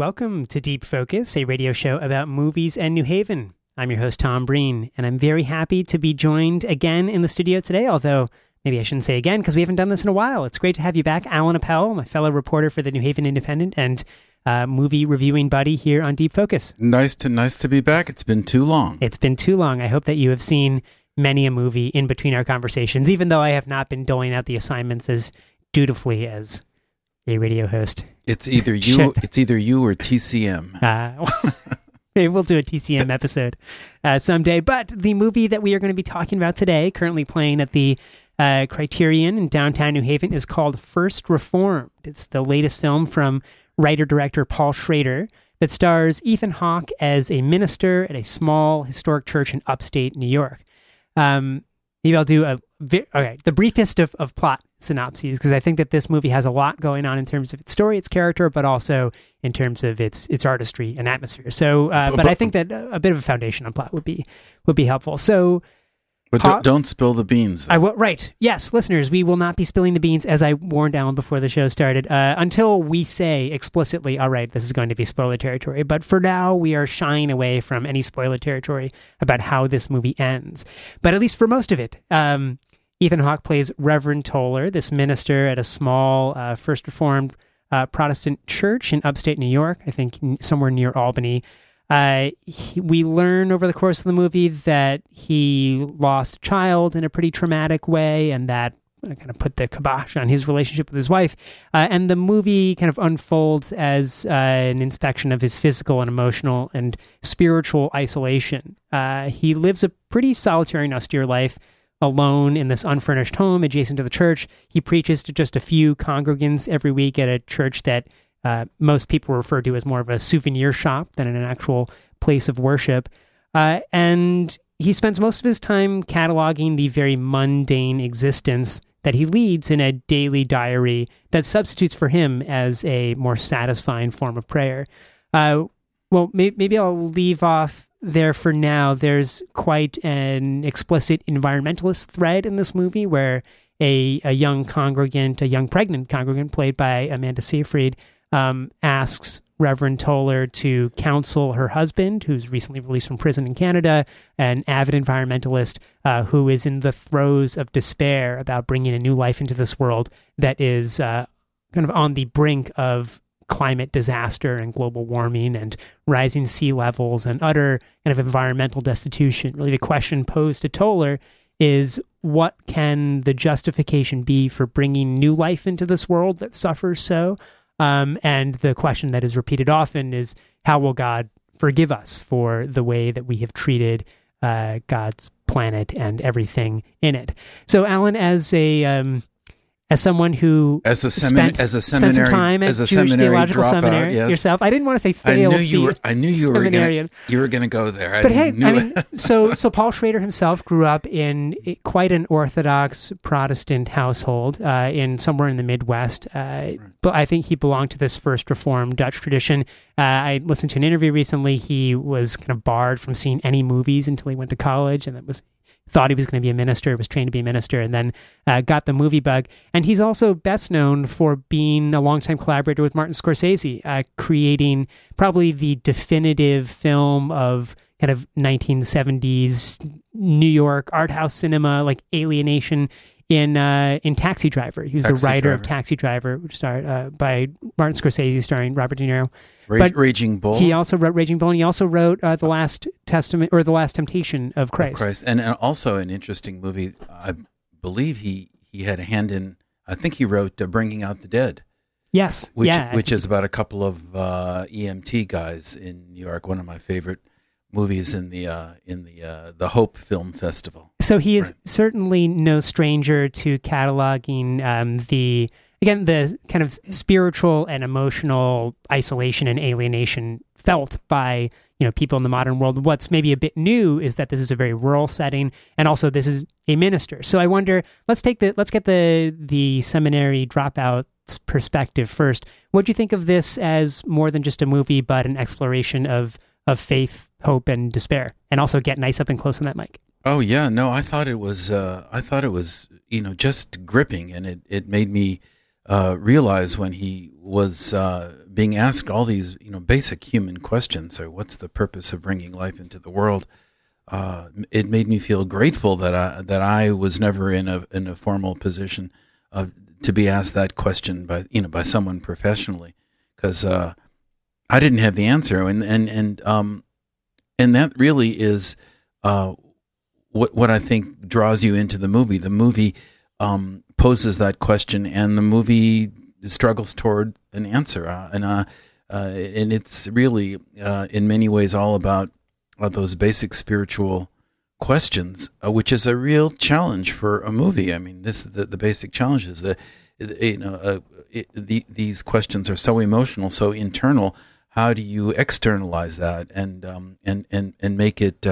Welcome to Deep Focus, a radio show about movies and New Haven. I'm your host, Tom Breen, and I'm very happy to be joined again in the studio today, although maybe I shouldn't say again because we haven't done this in a while. It's great to have you back, Alan Appel, my fellow reporter for the New Haven Independent and uh, movie reviewing buddy here on Deep Focus. Nice to nice to be back. It's been too long. It's been too long. I hope that you have seen many a movie in between our conversations, even though I have not been doling out the assignments as dutifully as a radio host. It's either you. It's either you or TCM. Uh, maybe we'll do a TCM episode uh, someday. But the movie that we are going to be talking about today, currently playing at the uh, Criterion in downtown New Haven, is called First Reformed. It's the latest film from writer director Paul Schrader that stars Ethan Hawke as a minister at a small historic church in upstate New York. Um, maybe I'll do a vi- okay the briefest of, of plot synopses because I think that this movie has a lot going on in terms of its story, its character, but also in terms of its its artistry and atmosphere. So, uh, but I think that a bit of a foundation on plot would be would be helpful. So. But don't, don't spill the beans. Though. I will, right. Yes, listeners, we will not be spilling the beans as I warned Alan before the show started uh, until we say explicitly, all right, this is going to be spoiler territory. But for now, we are shying away from any spoiler territory about how this movie ends. But at least for most of it, um, Ethan Hawke plays Reverend Toller, this minister at a small uh, First Reformed uh, Protestant church in upstate New York, I think somewhere near Albany. Uh, he, we learn over the course of the movie that he lost a child in a pretty traumatic way, and that kind of put the kibosh on his relationship with his wife. Uh, and the movie kind of unfolds as uh, an inspection of his physical and emotional and spiritual isolation. Uh, he lives a pretty solitary and austere life alone in this unfurnished home adjacent to the church. He preaches to just a few congregants every week at a church that uh, most people refer to as more of a souvenir shop than an actual place of worship. Uh, and he spends most of his time cataloging the very mundane existence that he leads in a daily diary that substitutes for him as a more satisfying form of prayer. Uh, well, may- maybe I'll leave off there for now. There's quite an explicit environmentalist thread in this movie where a, a young congregant, a young pregnant congregant played by Amanda Seyfried, um, asks Reverend Toller to counsel her husband, who's recently released from prison in Canada, an avid environmentalist uh, who is in the throes of despair about bringing a new life into this world that is uh, kind of on the brink of climate disaster and global warming and rising sea levels and utter kind of environmental destitution. Really, the question posed to Toller is what can the justification be for bringing new life into this world that suffers so? Um, and the question that is repeated often is how will God forgive us for the way that we have treated uh, God's planet and everything in it? So, Alan, as a um, as someone who as a semin- spent, as a spent some time at as a Jewish seminary Theological dropout, Seminary yes. yourself, I didn't want to say failed. I knew you were. I knew you were gonna. You were gonna go there. I But hey, I mean, so so Paul Schrader himself grew up in quite an Orthodox Protestant household uh, in somewhere in the Midwest. Uh, But I think he belonged to this First Reformed Dutch tradition. Uh, I listened to an interview recently. He was kind of barred from seeing any movies until he went to college, and that was thought he was going to be a minister, was trained to be a minister, and then uh, got the movie bug. And he's also best known for being a longtime collaborator with Martin Scorsese, uh, creating probably the definitive film of kind of 1970s New York art house cinema, like alienation. In uh, in Taxi Driver, he was Taxi the writer of Taxi Driver, which starred uh, by Martin Scorsese, starring Robert De Niro. Ra- but Raging Bull. He also wrote Raging Bull, and he also wrote uh, the Last Testament or the Last Temptation of of Christ. Christ, and, and also an interesting movie. I believe he he had a hand in. I think he wrote uh, Bringing Out the Dead, Yes, which yeah, which is about a couple of uh, EMT guys in New York. One of my favorite movies in the uh, in the uh, the Hope Film Festival. So he is Right. certainly no stranger to cataloging um, the again the kind of spiritual and emotional isolation and alienation felt by you know people in the modern world. What's maybe a bit new is that this is a very rural setting, and also this is a minister. So I wonder. Let's take the let's get the the seminary dropouts perspective first. What do you think of this as more than just a movie, but an exploration of of faith, hope, and despair? And also get nice up and close on that mic. Oh yeah, no, I thought it was. Uh, I thought it was. You know, just gripping, and it it made me uh, realize when he was uh, being asked all these you know basic human questions. So, what's the purpose of bringing life into the world? Uh, it made me feel grateful that I that I was never in a in a formal position of, to be asked that question by you know by someone professionally because uh, I didn't have the answer and and and um and that really is uh, what what I think draws you into the movie. The movie um, poses that question, and the movie struggles toward an answer. Uh, and uh, uh, and it's really, uh, in many ways, all about uh, those basic spiritual questions, uh, which is a real challenge for a movie. I mean, this the, the basic challenge is that you know it, the, these questions are so emotional, so internal. How do you externalize that and um, and and and make it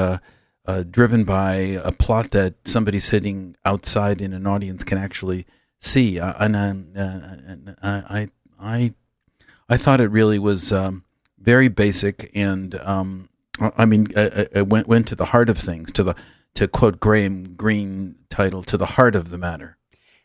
uh, driven by a plot that somebody sitting outside in an audience can actually see. Uh, and, uh, I, I, I thought it really was um, very basic, and um, I mean, it went went to the heart of things, to the to quote Graham Greene title, to the heart of the matter.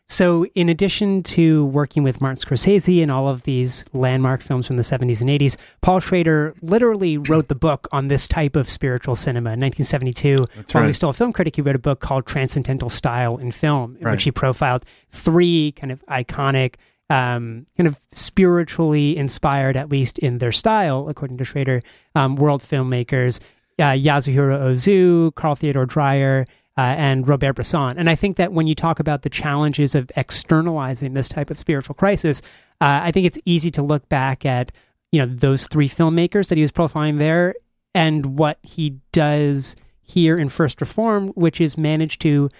So, in addition to working with Martin Scorsese and all of these landmark films from the 70s and 80s, Paul Schrader literally wrote the book on this type of spiritual cinema. In 1972, That's while right. he was still a film critic, he wrote a book called Transcendental Style in Film, in Right. which he profiled three kind of iconic, um, kind of spiritually inspired, at least in their style, according to Schrader, um, world filmmakers uh, Yasuhiro Ozu, Carl Theodor Dreyer, uh, and Robert Bresson. And I think that when you talk about the challenges of externalizing this type of spiritual crisis, uh, I think it's easy to look back at you know those three filmmakers that he was profiling there and what he does here in First Reform, which is manage to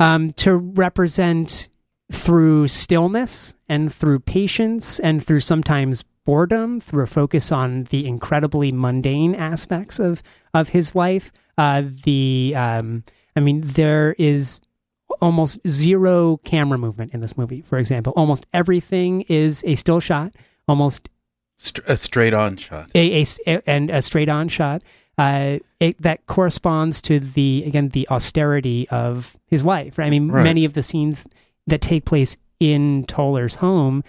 um, to represent through stillness and through patience and through sometimes boredom, through a focus on the incredibly mundane aspects of of his life. Uh, the um, I mean, there is almost zero camera movement in this movie. For example, almost everything is a still shot. Almost St- a straight on shot. a, a and a straight on shot uh, it, that corresponds to the again the austerity of his life. Right? I mean, Right. many of the scenes that take place in Toller's home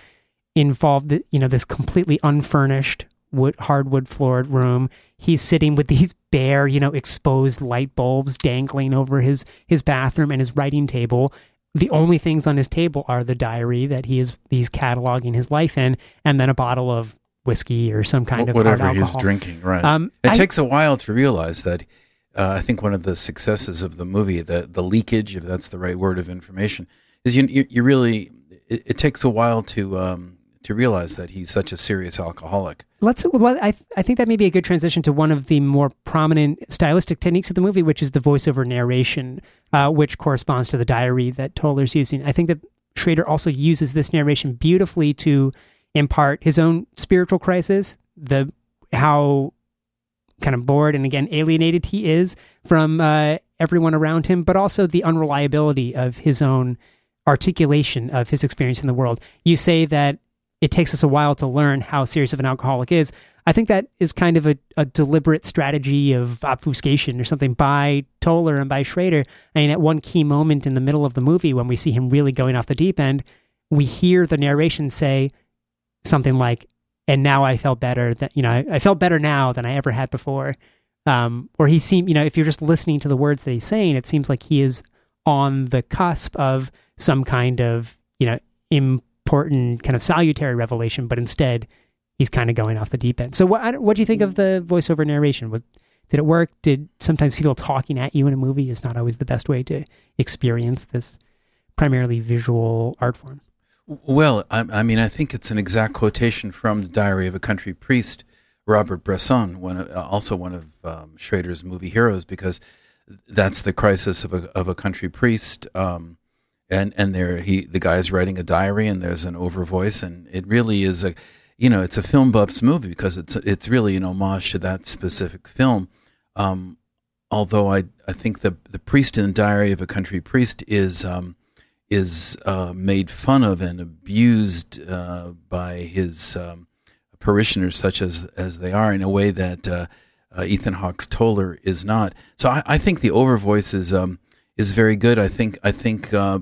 involve the, you know this completely unfurnished wood hardwood floored room. He's sitting with these bare, you know, exposed light bulbs dangling over his his bathroom and his writing table. The only things on his table are the diary that he is he's cataloging his life in, and then a bottle of whiskey or some kind of whatever he's drinking, right? Um, it I- takes a while to realize that. Uh, I think one of the successes of the movie, the the leakage, if that's the right word of information, is you you, you really. It, it takes a while to um, to realize that he's such a serious alcoholic. Let's. Well, I I think that may be a good transition to one of the more prominent stylistic techniques of the movie, which is the voiceover narration, uh, which corresponds to the diary that Toller's using. I think that Schrader also uses this narration beautifully to impart his own spiritual crisis, the how kind of bored and again alienated he is from uh, everyone around him, but also the unreliability of his own articulation of his experience in the world. You say that it takes us a while to learn how serious of an alcoholic is. I think that is kind of a, a deliberate strategy of obfuscation or something by Toller and by Schrader. I mean, at one key moment in the middle of the movie, when we see him really going off the deep end, we hear the narration say something like, "And now I felt better. That you know, I, I felt better now than I ever had before." Um, or he seemed, you know, if you're just listening to the words that he's saying, it seems like he is on the cusp of some kind of, you know, important kind of salutary revelation, but instead he's kind of going off the deep end. So what what do you think of the voiceover narration? Was did it work? Did sometimes people talking at you in a movie is not always the best way to experience this primarily visual art form? Well, I, I mean, I think it's an exact quotation from the Diary of a Country Priest, Robert Bresson, one of, also one of um, Schrader's movie heroes, because that's the crisis of a of a country priest. Um, and and there he the guy's writing a diary, and there's an over voice, and it really is a, you know, it's a film buff's movie because it's it's really an homage to that specific film. Um, although I I think the the priest in the Diary of a Country Priest is. Um, is uh, made fun of and abused uh, by his um, parishioners, such as as they are, in a way that uh, uh, Ethan Hawke's Toller is not. So I, I think the over voice is um, is very good. I think I think uh,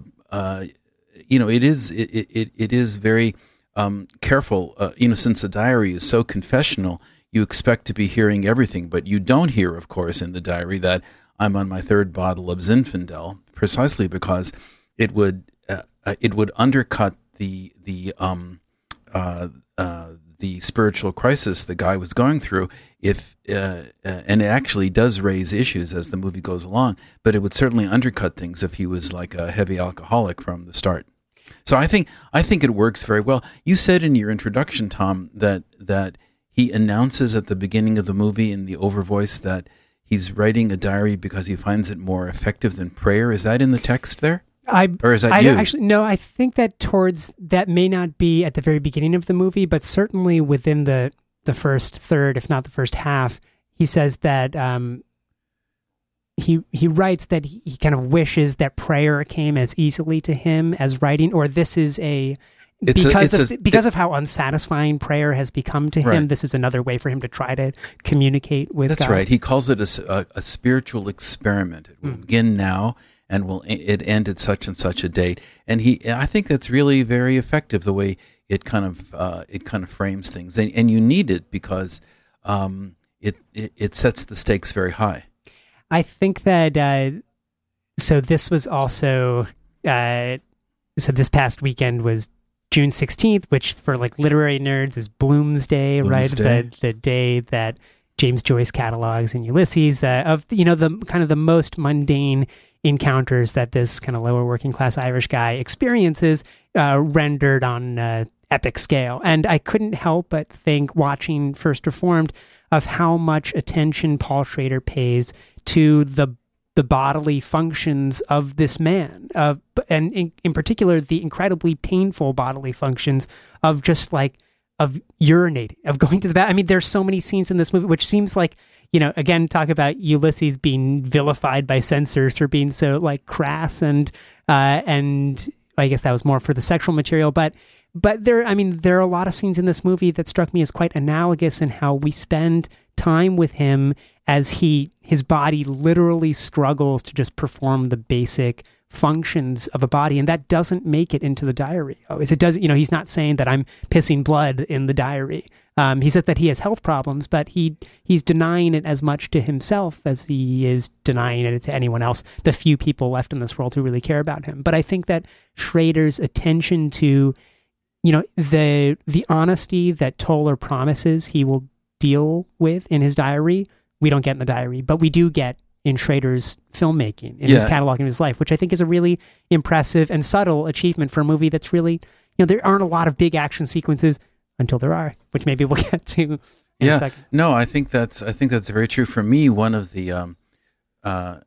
you know, it is it it, it is very um, careful. Uh, you know, since the diary is so confessional, you expect to be hearing everything, but you don't hear, of course, in the diary that I'm on my third bottle of Zinfandel, precisely because it would uh, uh it would undercut the the um, uh, uh, the spiritual crisis the guy was going through if uh, uh, and it actually does raise issues as the movie goes along but it would certainly undercut things if he was like a heavy alcoholic from the start. So i think i think it works very well. You said in your introduction tom that that he announces at the beginning of the movie in the over voice that he's writing a diary because he finds it more effective than prayer. Is that in the text there I or is that I you? actually no. I think that towards that may not be at the very beginning of the movie, but certainly within the the first third, if not the first half, he says that um, he he writes that he, he kind of wishes that prayer came as easily to him as writing, or this is a It's a- because it's of a- because of how unsatisfying prayer has become to him. Right. This is another way for him to try to communicate with That's God. right. He calls it a, a spiritual experiment. It will Hmm. begin now and will it end at such and such a date. And he, I think that's really very effective the way it kind of uh, it kind of frames things. And, and you need it because um, it, it it sets the stakes very high. I think that uh, so this was also uh, so this past weekend was June sixteenth, which for like literary nerds is Bloomsday, right? Bloomsday. The the day that James Joyce catalogs in Ulysses that of you know the kind of the most mundane encounters that this kind of lower working class Irish guy experiences uh, rendered on uh, epic scale. And I couldn't help but think watching First Reformed of how much attention Paul Schrader pays to the the bodily functions of this man, of and in, in particular the incredibly painful bodily functions of just like of urinating, of going to the bath. I mean, there's so many scenes in this movie which seems like you know, again, talk about Ulysses being vilified by censors for being so like crass and uh, and I guess that was more for the sexual material, but but there, I mean, there are a lot of scenes in this movie that struck me as quite analogous in how we spend time with him as he his body literally struggles to just perform the basic functions of a body and that doesn't make it into the diary. Always it does you know he's not saying that i'm pissing blood in the diary. Um, he says that he has health problems but he he's denying it as much to himself as he is denying it to anyone else the few people left in this world who really care about him. But i think that schrader's attention to you know the the honesty that toller promises he will deal with in his diary we don't get in the diary but we do get in Schrader's filmmaking, in his Yeah. catalog in his life, which I think is a really impressive and subtle achievement for a movie that's really, you know, there aren't a lot of big action sequences until there are, which maybe we'll get to in a Yeah. second. No, I think that's I think that's very true. For me, one of the um, uh,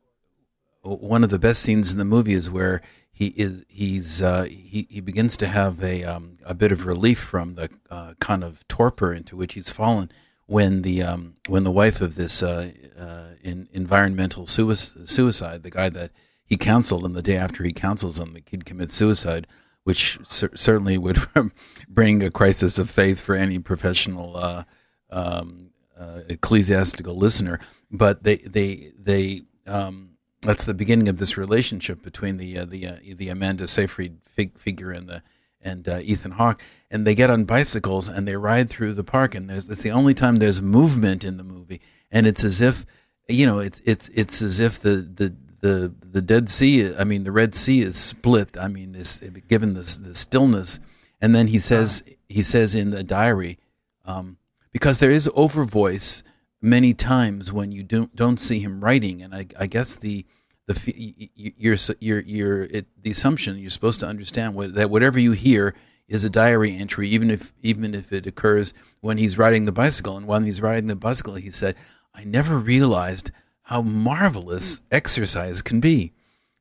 one of the best scenes in the movie is where he is he's uh, he he begins to have a um, a bit of relief from the uh, kind of torpor into which he's fallen when the um, when the wife of this uh, uh, in, environmental suicide, suicide, the guy that he counseled, and the day after he counsels him, the kid commits suicide, which cer- certainly would bring a crisis of faith for any professional uh, um, uh, ecclesiastical listener. But they they they um, that's the beginning of this relationship between the uh, the uh, the Amanda Seyfried fig- figure and the and uh, Ethan Hawke, and they get on bicycles and they ride through the park, and there's that's the only time there's movement in the movie, and it's as if you know it's it's it's as if the the the the Dead Sea, I mean the Red Sea is split. I mean this given this the stillness, and then he says he says in the diary, um, because there is over voice many times when you don't don't see him writing, and I, I guess the the it, the assumption you're supposed to understand what, that whatever you hear is a diary entry, even if even if it occurs when he's riding the bicycle. And when he's riding the bicycle, he said, "I never realized how marvelous exercise can be."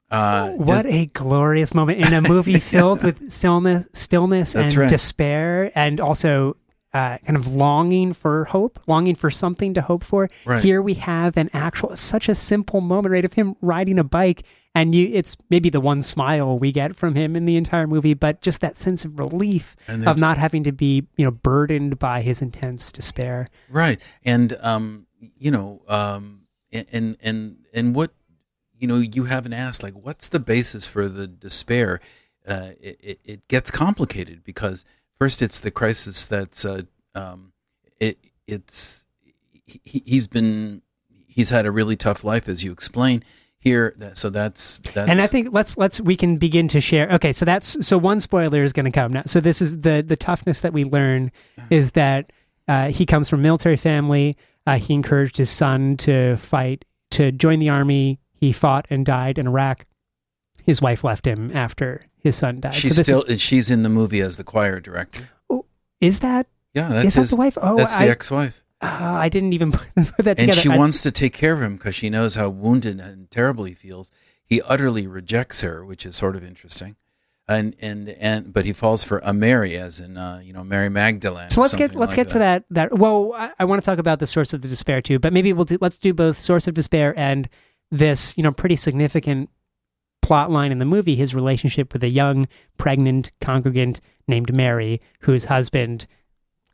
Uh, What just- a glorious moment in a movie filled with stillness, stillness and right. despair, and also uh, kind of longing for hope, longing for something to hope for. Right. Here we have an actual, such a simple moment, right, of him riding a bike, and you, it's maybe the one smile we get from him in the entire movie, but just that sense of relief then- of not having to be, you know, burdened by his intense despair. Right, and um, you know, um, and and and what you know, you haven't asked like, what's the basis for the despair? uh, it, it gets complicated because first it's the crisis that's uh, um, it it's he, he's been he's had a really tough life as you explain here. So that's that's and i think let's let's we can begin to share. Okay so that's so one spoiler is going to come. Now so this is the the toughness that we learn is that uh, he comes from a military family. Uh, he encouraged his son to fight to join the army. He fought and died in iraq his wife left him after his son died she's so still is, she's in the movie as the choir director oh, is that yeah that's is his, that the wife oh that's I, the ex-wife uh, I didn't even put that together. And she I, wants to take care of him because she knows how wounded and terrible he feels. He utterly rejects her, which is sort of interesting. And and and but he falls for a Mary, as in uh, you know Mary Magdalene. So let's get let's like get to that. That well, I, I want to talk about the source of the despair too, but maybe we'll do let's do both source of despair and this you know pretty significant plot line in the movie. His relationship with a young pregnant congregant named Mary, whose husband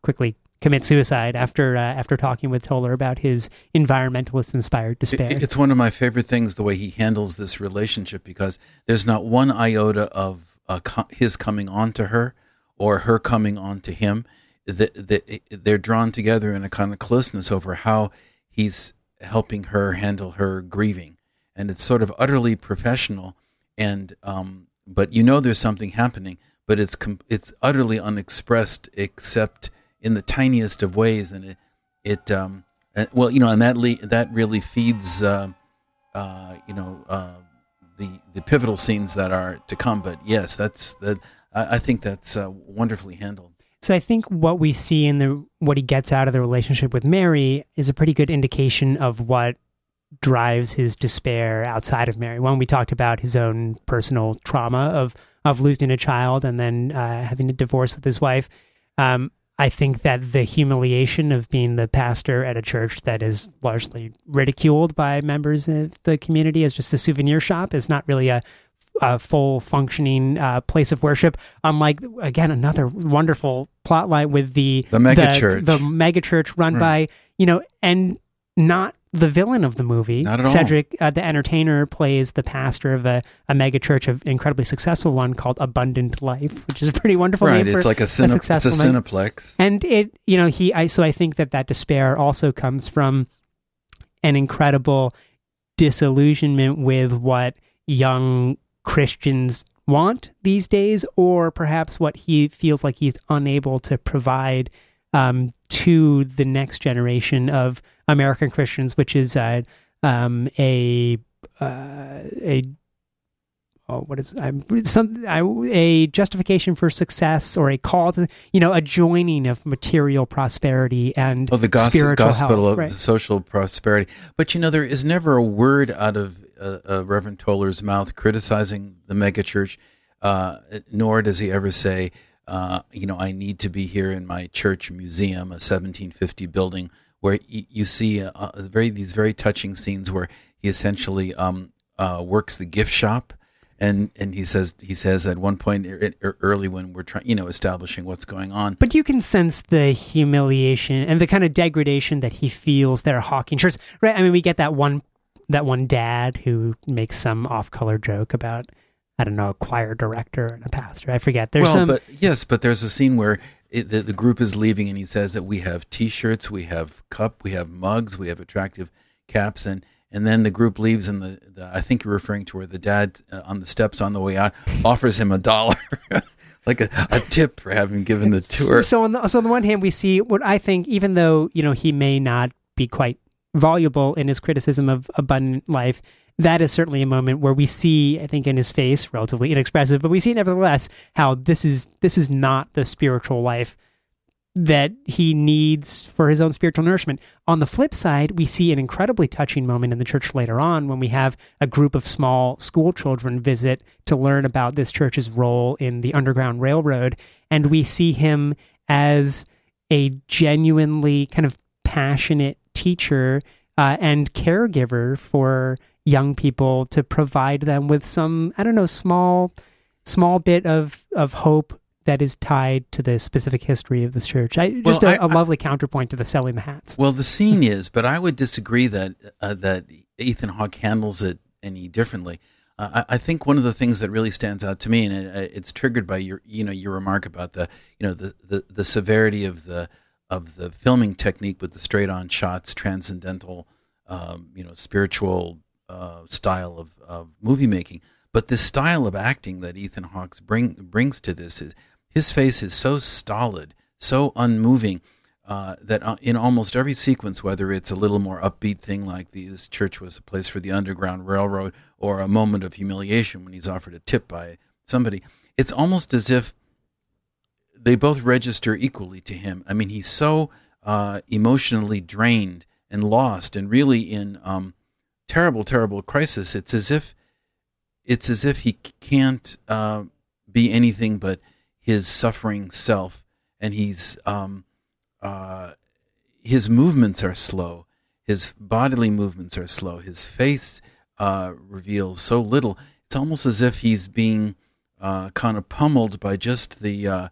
quickly commit suicide after uh, after talking with Toller about his environmentalist inspired despair. It, it's one of my favorite things the way he handles this relationship because there's not one iota of uh, co- his coming on to her or her coming on to him. The, the, they're drawn together in a kind of closeness over how he's helping her handle her grieving, and it's sort of utterly professional. And um, but you know there's something happening, but it's com- it's utterly unexpressed except in the tiniest of ways, and it, it um, well, you know, and that le- that really feeds, uh, uh, you know, uh, the the pivotal scenes that are to come. But yes, that's that. I, I think that's uh, wonderfully handled. So I think what we see in the what he gets out of the relationship with Mary is a pretty good indication of what drives his despair outside of Mary. One, we talked about his own personal trauma of of losing a child and then uh, having a divorce with his wife. Um, I think that the humiliation of being the pastor at a church that is largely ridiculed by members of the community as just a souvenir shop is not really a, a full functioning uh, place of worship. Unlike again another wonderful plot line with the the mega church, the, the mega church run right. by you know, and not the villain of the movie. Not at Cedric, uh, the entertainer, plays the pastor of a, a mega church, of incredibly successful one called Abundant Life, which is a pretty wonderful right, name. it's like a, cine- a it's a cineplex. And it, you know, he, I, so I think that that despair also comes from an incredible disillusionment with what young Christians want these days, or perhaps what he feels like he's unable to provide um, to the next generation of American Christians, which is uh, um, a uh, a oh, what is I'm some I, a justification for success or a call to you know a joining of material prosperity and oh the gospel, gospel health, of right. social prosperity. But you know there is never a word out of uh, uh, Reverend Toller's mouth criticizing the megachurch, uh, nor does he ever say. Uh, you know, I need to be here in my church museum, a 1750 building, where you see uh, very these very touching scenes where he essentially um, uh, works the gift shop, and and he says he says at one point early when we're trying, you know, establishing what's going on. But you can sense the humiliation and the kind of degradation that he feels there hawking shirts, right? I mean, we get that one that one dad who makes some off-color joke about I don't know, a choir director and a pastor. I forget. There's well, some. but yes, but there's a scene where it, the, the group is leaving, and he says that we have T-shirts, we have cup, we have mugs, we have attractive caps, and and then the group leaves, and the, the I think you're referring to where the dad uh, on the steps on the way out offers him a dollar. like a, a tip for having given the tour. So on the, so on the one hand, we see what I think, even though you know he may not be quite voluble in his criticism of abundant life, that is certainly a moment where we see, I think, in his face, relatively inexpressive, but we see nevertheless how this is this is not the spiritual life that he needs for his own spiritual nourishment. On the flip side, we see an incredibly touching moment in the church later on when we have a group of small school children visit to learn about this church's role in the Underground Railroad, and we see him as a genuinely kind of passionate teacher uh, and caregiver for young people to provide them with some I don't know small small bit of of hope that is tied to the specific history of this church. I, Well, just a, I- a lovely counterpoint to the selling the hats. Well, the scene is, but I would disagree that uh, that Ethan Hawke handles it any differently. Uh, I, I think one of the things that really stands out to me, and it, it's triggered by your you know your remark about the you know the the, the severity of the of the filming technique with the straight on shots, transcendental, um, you know, spiritual uh, style of, of movie making. But this style of acting that Ethan Hawke bring, brings to this, is, his face is so stolid, so unmoving, uh, that uh, in almost every sequence, whether it's a little more upbeat thing like the, this church was a place for the Underground Railroad, or a moment of humiliation when he's offered a tip by somebody, it's almost as if they both register equally to him. I mean, he's so uh, emotionally drained and lost, and really in um, terrible, terrible crisis. It's as if it's as if he can't uh, be anything but his suffering self, and he's um, uh, his movements are slow. His bodily movements are slow. His face uh, reveals so little. It's almost as if he's being uh, kind of pummeled by just the uh,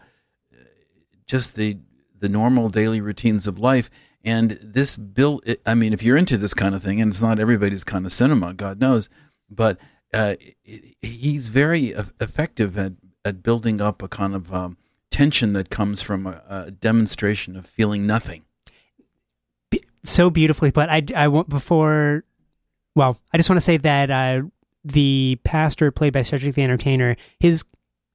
just the the normal daily routines of life. And this bill, I mean, if you're into this kind of thing, and it's not everybody's kind of cinema, God knows, but uh, he's very effective at, at building up a kind of um, tension that comes from a, a, demonstration of feeling nothing. So beautifully, but I, I want before, well, I just want to say that uh, the pastor played by Cedric the Entertainer, his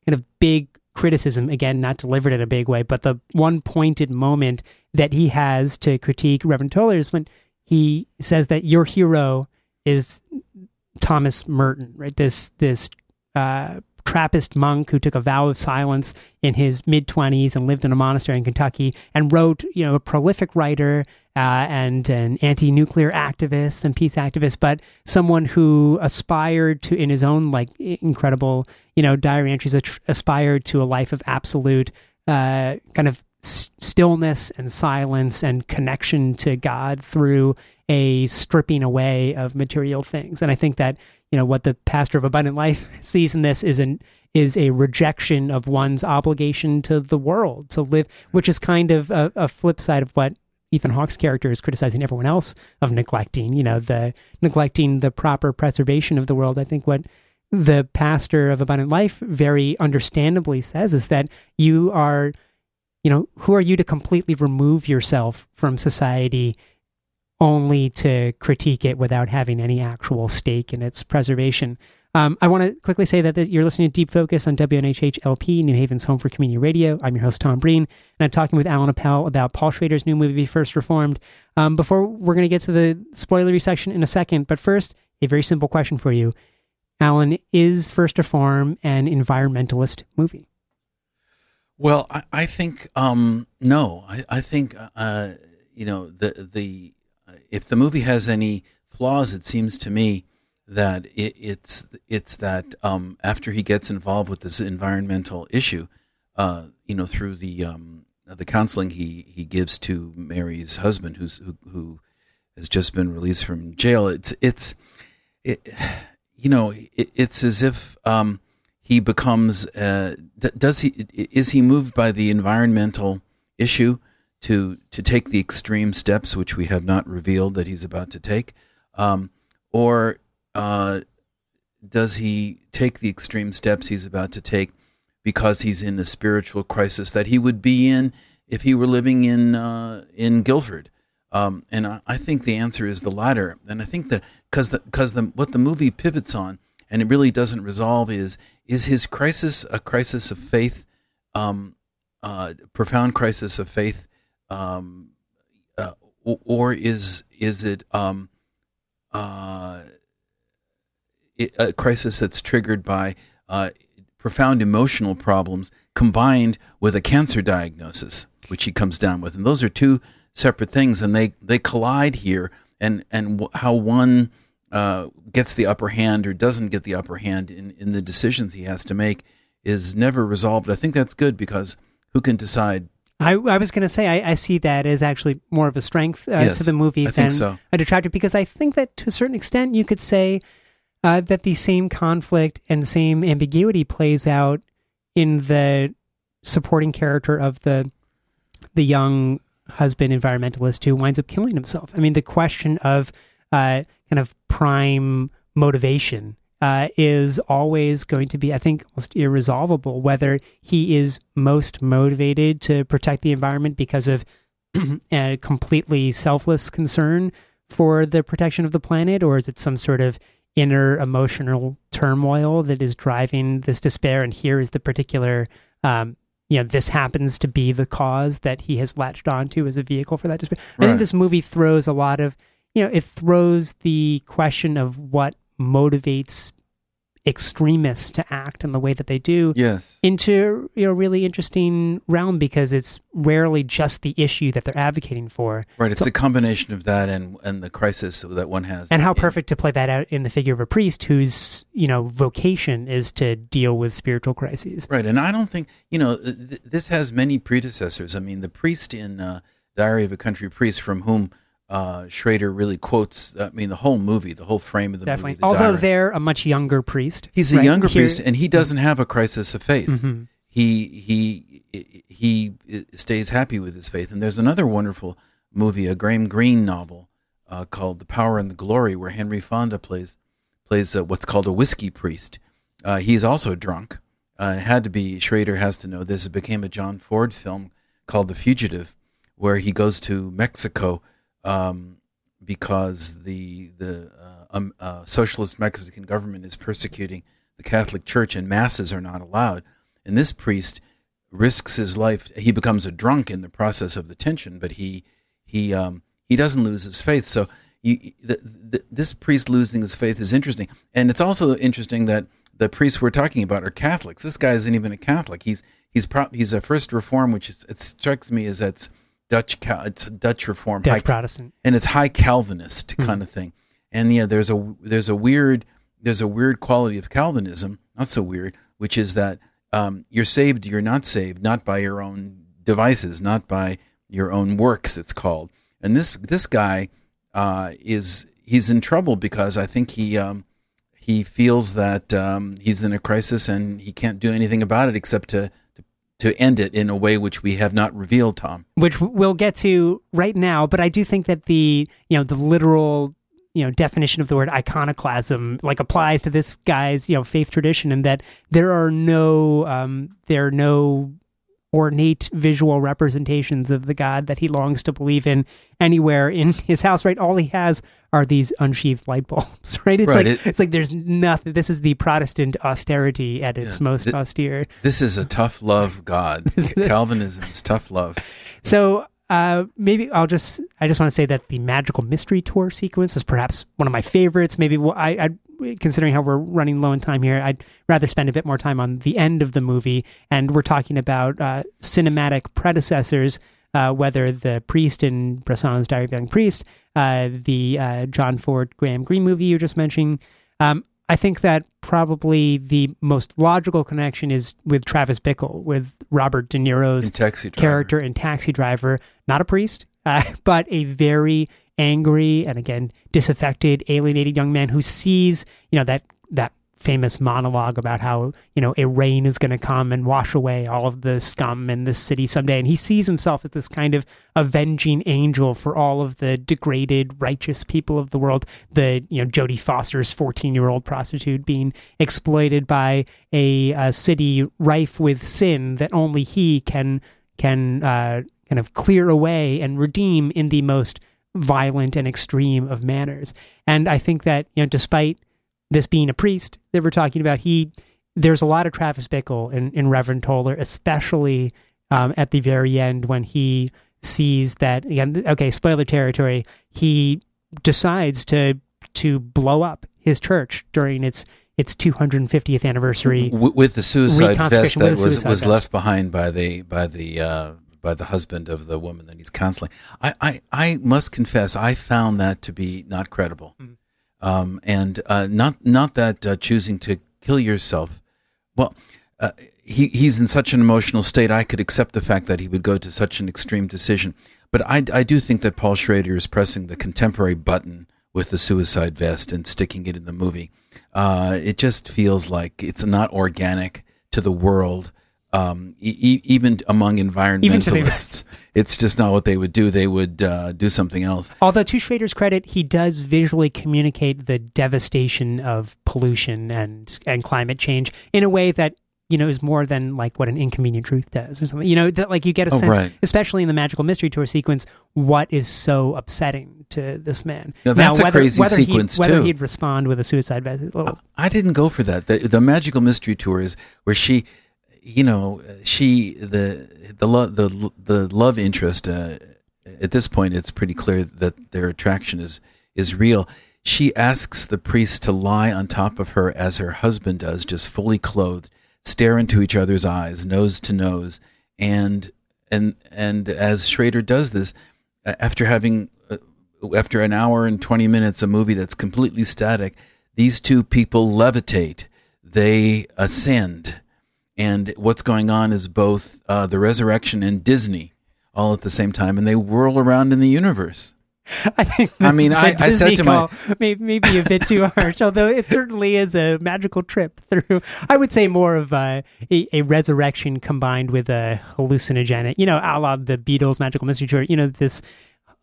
kind of big criticism, again, not delivered in a big way, but the one pointed moment that he has to critique Reverend Toller is when he says that your hero is Thomas Merton, right? This this uh, Trappist monk who took a vow of silence in his mid 20s and lived in a monastery in Kentucky and wrote, you know, a prolific writer uh, and an anti nuclear activist and peace activist, but someone who aspired to, in his own like incredible, you know, diary entries, aspired to a life of absolute uh, kind of stillness and silence and connection to God through a stripping away of material things. And I think that you know what the pastor of abundant life sees in this is an is a rejection of one's obligation to the world to live, which is kind of a, a flip side of what Ethan Hawke's character is criticizing everyone else of neglecting. You know, the neglecting the proper preservation of the world. I think what the pastor of abundant life very understandably says is that you are you know who are you to completely remove yourself from society only to critique it without having any actual stake in its preservation. Um, I want to quickly say that you're listening to Deep Focus on WNHH LP, New Haven's home for community radio. I'm your host, Tom Breen, and I'm talking with Alan Appel about Paul Schrader's new movie, First Reformed. Um, before we're going to get to the spoilery section in a second, but first, a very simple question for you. Alan, is First Reform an environmentalist movie? Well, I, I think um, no. I, I think uh, you know the the if the movie has any flaws, it seems to me that it, it's it's that um, after he gets involved with this environmental issue, uh, you know, through the um, the counseling he, he gives to Mary's husband, who's who, who has just been released from jail, it's it's it, you know, it, it's as if um, he becomes uh, does he is he moved by the environmental issue? to to take the extreme steps which we have not revealed that he's about to take, um, or uh, does he take the extreme steps he's about to take because he's in a spiritual crisis that he would be in if he were living in uh, in Guilford? Um, and I, I, think the answer is the latter. And I think that because the because the what the movie pivots on and it really doesn't resolve is is his crisis a crisis of faith, um, uh, profound crisis of faith um, uh, or is is it um, uh, a crisis that's triggered by uh, profound emotional problems combined with a cancer diagnosis, which he comes down with, and those are two separate things, and they they collide here, and and how one uh, gets the upper hand or doesn't get the upper hand in in the decisions he has to make is never resolved. I think that's good because who can decide I, I was going to say I, I, see that as actually more of a strength uh, yes, to the movie I than so. a detractor because I think that to a certain extent you could say uh, that the same conflict and same ambiguity plays out in the supporting character of the the young husband environmentalist who winds up killing himself. I mean, the question of uh, kind of prime motivation uh, is always going to be, I think, almost irresolvable. Whether he is most motivated to protect the environment because of a completely selfless concern for the protection of the planet, or is it some sort of inner emotional turmoil that is driving this despair? And here is the particular, um, you know, this happens to be the cause that he has latched onto as a vehicle for that despair. I think this movie throws a lot of, you know, it throws the question of what motivates extremists to act in the way that they do Yes. into you know really interesting realm because it's rarely just the issue that they're advocating for Right. It's So- a combination of that and and the crisis that one has. and how in- perfect to play that out in the figure of a priest whose you know vocation is to deal with spiritual crises Right, and I don't think you know th- th- this has many predecessors. I mean, the priest in uh, Diary of a Country Priest, from whom uh, Schrader really quotes. I mean, the whole movie, the whole frame of the definitely movie. the although diary. they're a much younger priest he's a younger Here- priest, and he doesn't have a crisis of faith. Mhm. He he he stays happy with his faith. And there's another wonderful movie, a Graham Greene novel uh, called The Power and the Glory, where Henry Fonda plays plays uh, what's called a whiskey priest. Uh, he's also drunk. Uh, it had to be Schrader has to know this. It became a John Ford film called The Fugitive, where he goes to Mexico um, because the the uh, um, uh, socialist Mexican government is persecuting the Catholic Church and masses are not allowed. And this priest risks his life. He becomes a drunk in the process of the tension, but he he um, he doesn't lose his faith. So you, the, the, this priest losing his faith is interesting, and it's also interesting that the priests we're talking about are Catholics. This guy isn't even a Catholic. He's he's pro- he's a first reform, which is, it strikes me as that's Dutch it's Dutch reform, Dutch high- protestant and it's high Calvinist kind of thing. And yeah, there's a there's a weird there's a weird quality of Calvinism, not so weird, which is that um, you're saved, you're not saved, not by your own devices, not by your own works. It's called. And this this guy uh, is he's in trouble because I think he um, he feels that um, he's in a crisis and he can't do anything about it except to, to end it in a way which we have not revealed, Tom. which we'll get to right now. But I do think that the you know the literal you know definition of the word iconoclasm like applies to this guy's you know faith tradition, and that there are no um, there are no ornate visual representations of the God that he longs to believe in anywhere in his house. Right, all he has are these unsheathed light bulbs. Right, it's Right, like it- it's like there's nothing. This is the Protestant austerity at its Yeah. most It- austere. This is a tough love God. Calvinism is tough love. So uh, maybe I'll just I just want to say that the magical mystery tour sequence is perhaps one of my favorites. Maybe I, I considering how we're running low in time here, I'd rather spend a bit more time on the end of the movie. And we're talking about uh, cinematic predecessors. Uh, whether the priest in Bresson's Diary of a Young Priest, uh, the uh, John Ford Graham Greene movie you just mentioning, um, I think that probably the most logical connection is with Travis Bickle, with Robert De Niro's In Taxi character in Taxi Driver, not a priest, uh, but a very angry and again disaffected, alienated young man who sees, you know, that that famous monologue about how you know a rain is going to come and wash away all of the scum in this city someday, and he sees himself as this kind of avenging angel for all of the degraded, righteous people of the world. The you know Jodie Foster's fourteen-year-old prostitute being exploited by a, uh city rife with sin that only he can can uh, kind of clear away and redeem in the most violent and extreme of manners. And I think that you know, despite this being a priest that we're talking about, he there's a lot of Travis Bickle in, in Reverend Toller, especially um, at the very end when he sees that again. Okay, spoiler territory. He decides to to blow up his church during its its 250th anniversary. W- with the suicide vest that was suicide was vest. left behind by the by the uh, by the husband of the woman that he's counseling. I, I, I must confess, I found that to be not credible, Mhm. Um, and uh, not not that uh, choosing to kill yourself. Well, uh, he he's in such an emotional state. I could accept the fact that he would go to such an extreme decision, but I, I do think that Paul Schrader is pressing the contemporary button with the suicide vest and sticking it in the movie. Uh, it just feels like it's not organic to the world. Um, e- even among Even environmentalists, it's just not what they would do. They would uh, do something else. Although to Schrader's credit, he does visually communicate the devastation of pollution and and climate change in a way that you know is more than like what an inconvenient truth does or something. You know that like you get a Oh, sense, right. especially in the magical mystery tour sequence, what is so upsetting to this man. Now, that's a whether, crazy whether sequence, he'd, whether too. he'd respond with a suicide vest. Well, I didn't go for that. The, the magical mystery tour is where she, you know, she the the love the the love interest. Uh, at this point, it's pretty clear that their attraction is is real. She asks the priest to lie on top of her as her husband does, just fully clothed, stare into each other's eyes, nose to nose, and and and as Schrader does this, after having uh, after an hour and 20 minutes a movie that's completely static these two people levitate they ascend and what's going on is both uh, the resurrection and disney all at the same time and they whirl around in the universe I think. I mean, I- I said to my- call may, may a bit too harsh, although it certainly is a magical trip through. I would say more of a, a, a resurrection combined with a hallucinogenic, you know, a la the Beatles' magical mystery tour. You know, this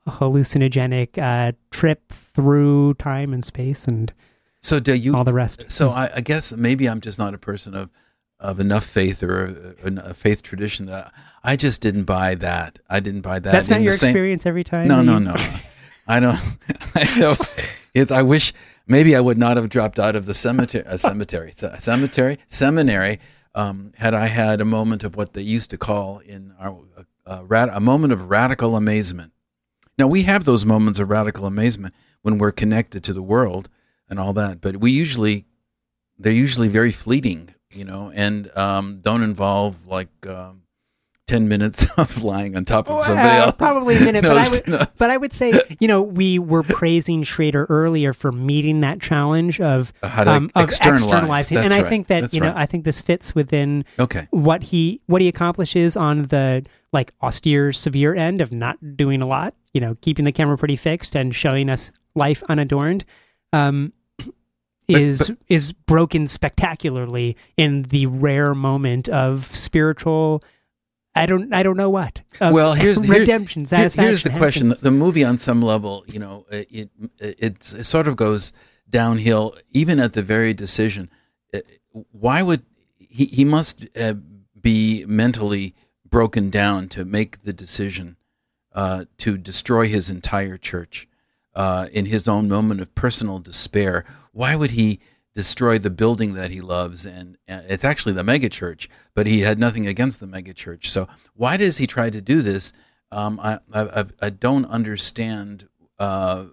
hallucinogenic uh, trip through time and space and so do you all the rest. so I, I guess maybe i'm just not a person of of enough faith or a, a faith tradition that i just didn't buy that i didn't buy that That's not your same- experience every time. No, no, no. I don't. I know. It's. I wish maybe I would not have dropped out of the cemetery. A cemetery. A cemetery. Seminary. Um, had I had a moment of what they used to call in our uh, rad, a moment of radical amazement. Now we have those moments of radical amazement when we're connected to the world and all that, but we usually they're usually very fleeting, you know, and um, don't involve like um, ten minutes of lying on top of somebody else. Probably a minute, but I would, but I would say, you know, we were praising Schrader earlier for meeting that challenge of How to um, of externalize. externalizing, and That's I think that That's you know, right. I think this fits within Okay. what he what he accomplishes on the like austere, severe end of not doing a lot. You know, keeping the camera pretty fixed and showing us life unadorned. Um, is is broken spectacularly in the rare moment of spiritual I don't I don't know what. Well, here's the- redemption, Here- Here's the question: happiness. the movie, on some level, you know, it it, it sort of goes downhill, even at the very decision. Uh, Why would he? He must uh, be mentally broken down to make the decision uh, to destroy his entire church uh, in his own moment of personal despair. Why would he? destroy the building that he loves and uh, it's actually the megachurch but he had nothing against the megachurch so why does he try to do this um, I, I, I- I don't understand uh,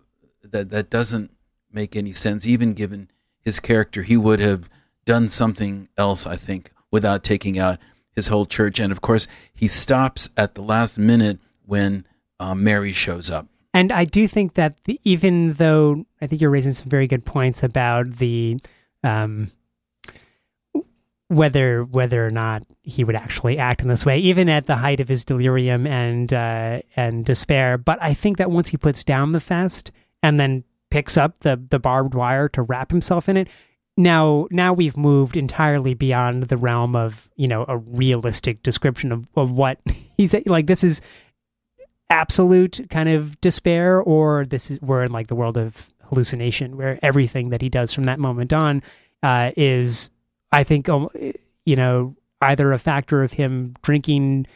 that that doesn't make any sense even given his character he would have done something else I think without taking out his whole church and of course he stops at the last minute when uh, Mary shows up And I do think that the, even though I think you're raising some very good points about the um, whether whether or not he would actually act in this way, even at the height of his delirium and uh, and despair. But I think that once he puts down the fest and then picks up the the barbed wire to wrap himself in it, now now we've moved entirely beyond the realm of you know a realistic description of, of what he's like. This is absolute kind of despair or this is we're in like the world of hallucination where everything that he does from that moment on uh, is i think um, you know either a factor of him drinking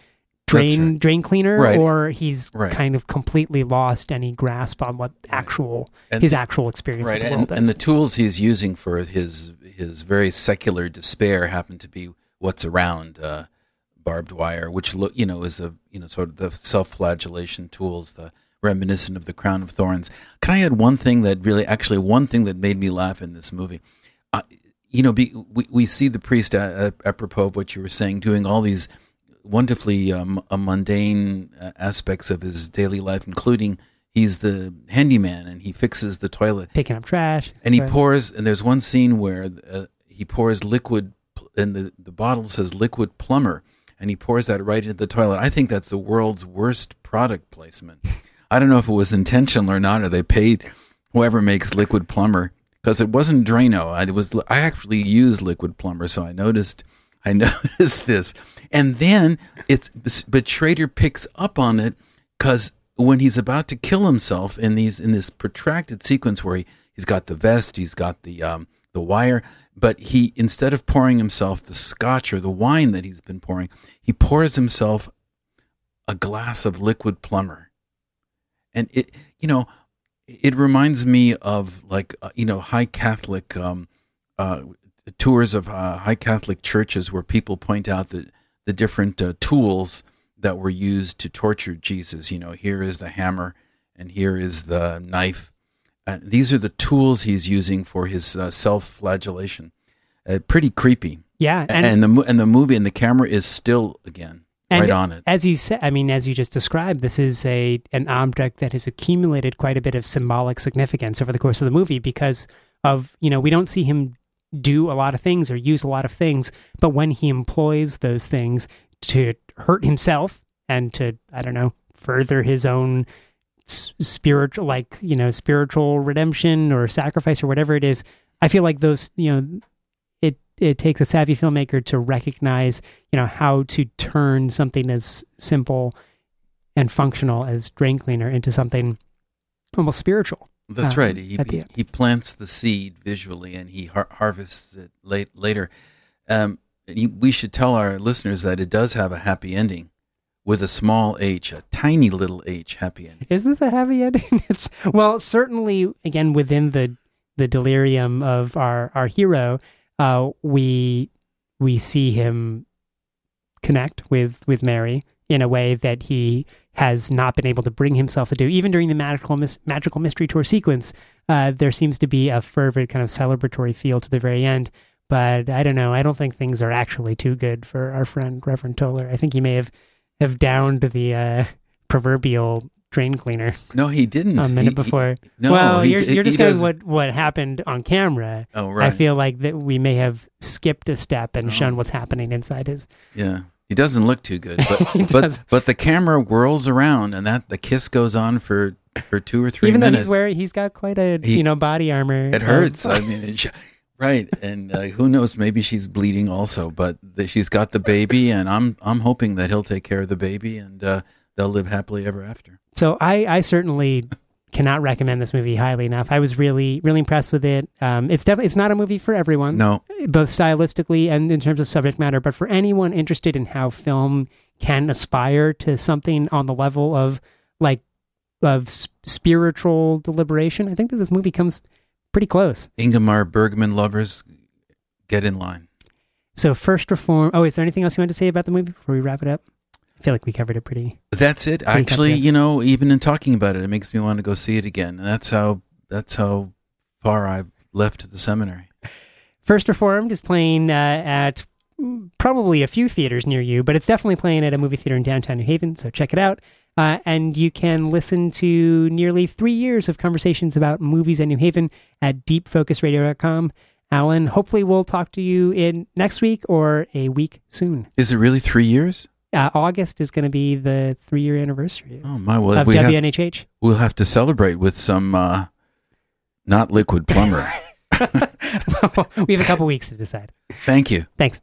drain right. drain cleaner Right. or he's Right. kind of completely lost any grasp on what actual And his the- actual experience right and, and the tools he's using for his his very secular despair happen to be what's around uh, barbed wire which look you know is a you know sort of the self-flagellation tools the reminiscent of the crown of thorns. Can i add one thing that really actually one thing that made me laugh in this movie? Uh, you know be, we, we see the priest uh, apropos of what you were saying doing all these wonderfully um, uh, mundane uh, aspects of his daily life including he's the handyman and he fixes the toilet. Picking up trash and he pours and there's one scene where uh, he pours liquid and the, the bottle says Liquid-Plumr and he pours that right into the toilet. I think that's the world's worst product placement. I don't know if it was intentional or not or they paid whoever makes Liquid-Plumr because it wasn't Drano. I was i actually use Liquid-Plumr so i noticed i noticed this. And then it's but Schrader picks up on it because when he's about to kill himself in these in this protracted sequence where he, he's got the vest, he's got the um, the wire, but he instead of pouring himself the scotch or the wine that he's been pouring, he pours himself a glass of Liquid-Plumr, and it you know it reminds me of like uh, you know high Catholic um, uh, tours of uh, high Catholic churches where people point out that the different uh, tools that were used to torture Jesus. You know, here is the hammer and here is the knife. Uh, these are the tools he's using for his uh, self-flagellation. Uh, pretty creepy. Yeah, and, and, the and the movie and the camera is still again right on it. As you said, I mean, as you just described, this is a an object that has accumulated quite a bit of symbolic significance over the course of the movie because of you know we don't see him do a lot of things or use a lot of things, but when he employs those things to hurt himself and to I don't know further his own spiritual like you know spiritual redemption or sacrifice or whatever it is i feel like those you know it it takes a savvy filmmaker to recognize you know how to turn something as simple and functional as drain cleaner into something almost spiritual. That's uh, right. He, he, he, plants the seed visually and he har- harvests it late, later. Um, we should tell our listeners that it does have a happy ending with a small h, a tiny little h happy ending. Is this a happy ending? It's well, certainly again within the the delirium of our our hero, uh, we we see him connect with with Mary in a way that he has not been able to bring himself to do. Even during the magical magical mystery tour sequence, uh, there seems to be a fervent kind of celebratory feel to the very end. But I don't know. I don't think things are actually too good for our friend Reverend Toller. I think he may have have downed the uh, proverbial drain cleaner. No, he didn't. A minute he, before. He, no, well, he, you're, you're describing what, what happened on camera. Oh, right. I feel like that we may have skipped a step and oh. shown what's happening inside his. Yeah. He doesn't look too good, but but but the camera whirls around and that the kiss goes on for for two or three Even minutes. though he's wearing, he's got quite a you know body armor. It hurts. I mean, it, Right, and uh, who knows? Maybe she's bleeding also, but the, she's got the baby, and I'm I'm hoping that he'll take care of the baby, and uh, they'll live happily ever after. So I I certainly cannot recommend this movie highly enough. I was really really impressed with it. Um, it's definitely it's not a movie for everyone. No, both stylistically and in terms of subject matter, but for anyone interested in how film can aspire to something on the level of like of spiritual deliberation, I think that this movie comes pretty close. Ingmar Bergman lovers, get in line. So first reform. Oh, is there anything else you want to say about the movie before we wrap it up? I feel like we covered it pretty. That's it. Pretty Actually, you know, even in talking about it, it makes me want to go see it again. And that's how that's how far I've left the seminary. First Reformed is playing uh, at probably a few theaters near you, but it's definitely playing at a movie theater in downtown New Haven. So check it out. Uh, and you can listen to nearly three years of conversations about movies in New Haven at deepfocusradio.com. Alan, hopefully we'll talk to you in next week or a week soon. Is it really three years? Uh, August is going to be the three-year anniversary. Oh my! Well, of we WNHH. Have, we'll have to celebrate with some uh, not Liquid-Plumr. we have a couple weeks to decide. Thank you. Thanks.